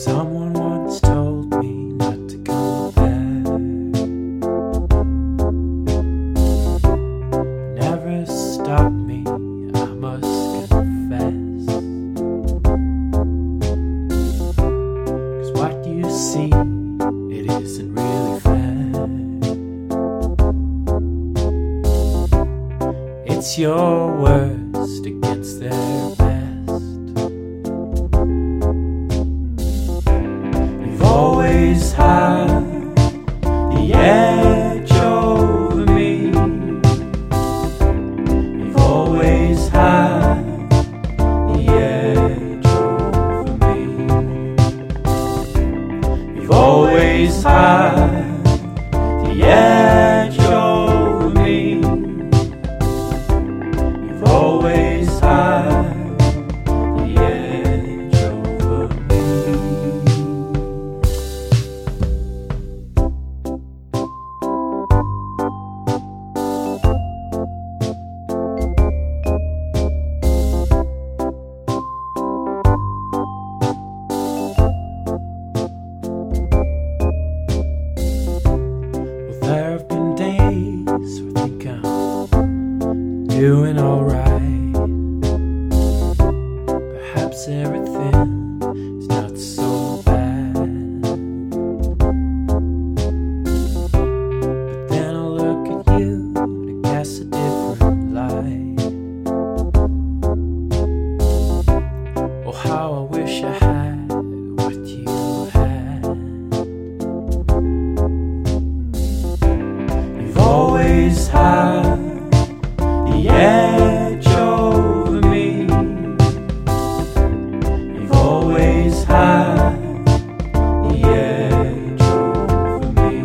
Someone once told me not to come back. Never stopped me, I must confess. Cause what you see, it isn't really fair. It's your worst against their best. Always had the edge over me. You've always had the edge over me. You've always had the edge doing alright. Perhaps everything is not so bad. But then I look at you and I guess a different light. Oh, how I wish I had what you had. You've always had the edge over me. You've always had the edge over me.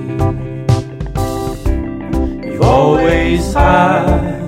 You've always had